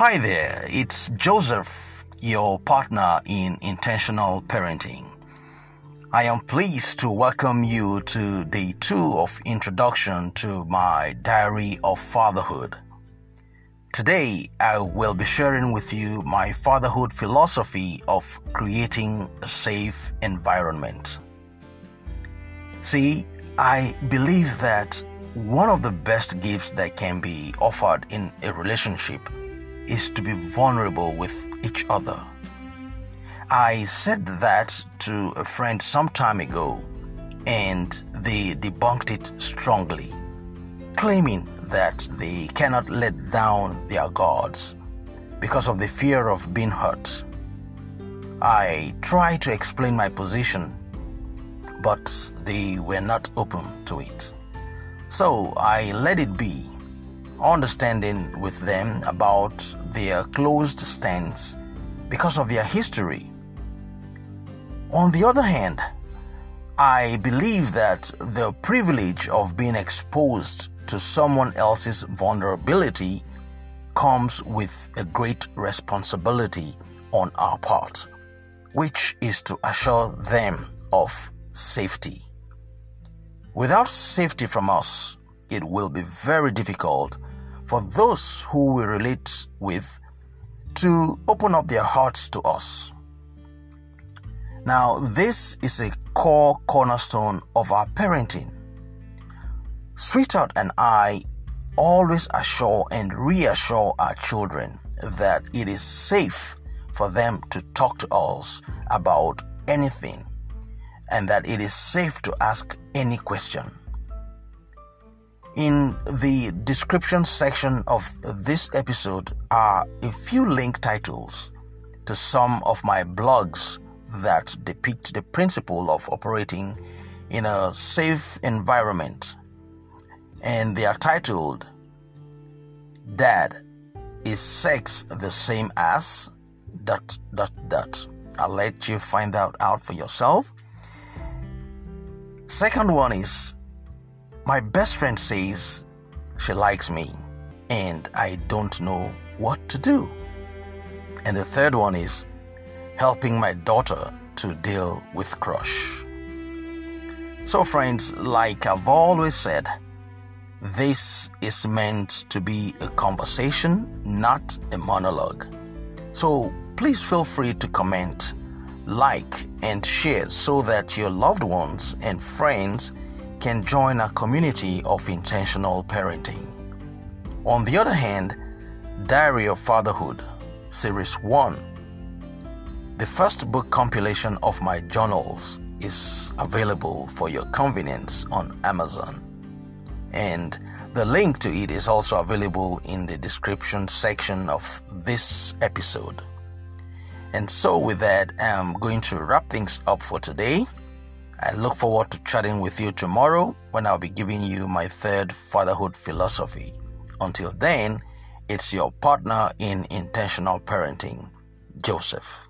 Hi there, it's Joseph, your partner in intentional parenting. I am pleased to welcome you to day two of introduction to my diary of fatherhood. Today, I will be sharing with you my fatherhood philosophy of creating a safe environment. See, I believe that one of the best gifts that can be offered in a relationship is to be vulnerable with each other. I said that to a friend some time ago, and they debunked it strongly, claiming that they cannot let down their guards because of the fear of being hurt. I tried to explain my position but they were not open to it. So I let it be, understanding with them about their closed stance because of their history. On the other hand, I believe that the privilege of being exposed to someone else's vulnerability comes with a great responsibility on our part, which is to assure them of safety. Without safety from us, it will be very difficult for those who we relate with to open up their hearts to us. Now, this is a core cornerstone of our parenting. Sweetheart and I always assure and reassure our children that it is safe for them to talk to us about anything and that it is safe to ask any question. In the description section of this episode are a few link titles to some of my blogs that depict the principle of operating in a safe environment. And they are titled Dad, is sex the same as dot dot dot. I'll let you find that out for yourself. Second one is my best friend says she likes me and I don't know what to do. And the third one is helping my daughter to deal with crush. So, friends, like I've always said, this is meant to be a conversation, not a monologue. So, please feel free to comment like, and share so that your loved ones and friends can join a community of intentional parenting. On the other hand, Diary of Fatherhood, Series 1, the first book compilation of my journals, is available for your convenience on Amazon. And the link to it is also available in the description section of this episode. And so, with that, I'm going to wrap things up for today. I look forward to chatting with you tomorrow when I'll be giving you my third fatherhood philosophy. Until then, it's your partner in intentional parenting, Joseph.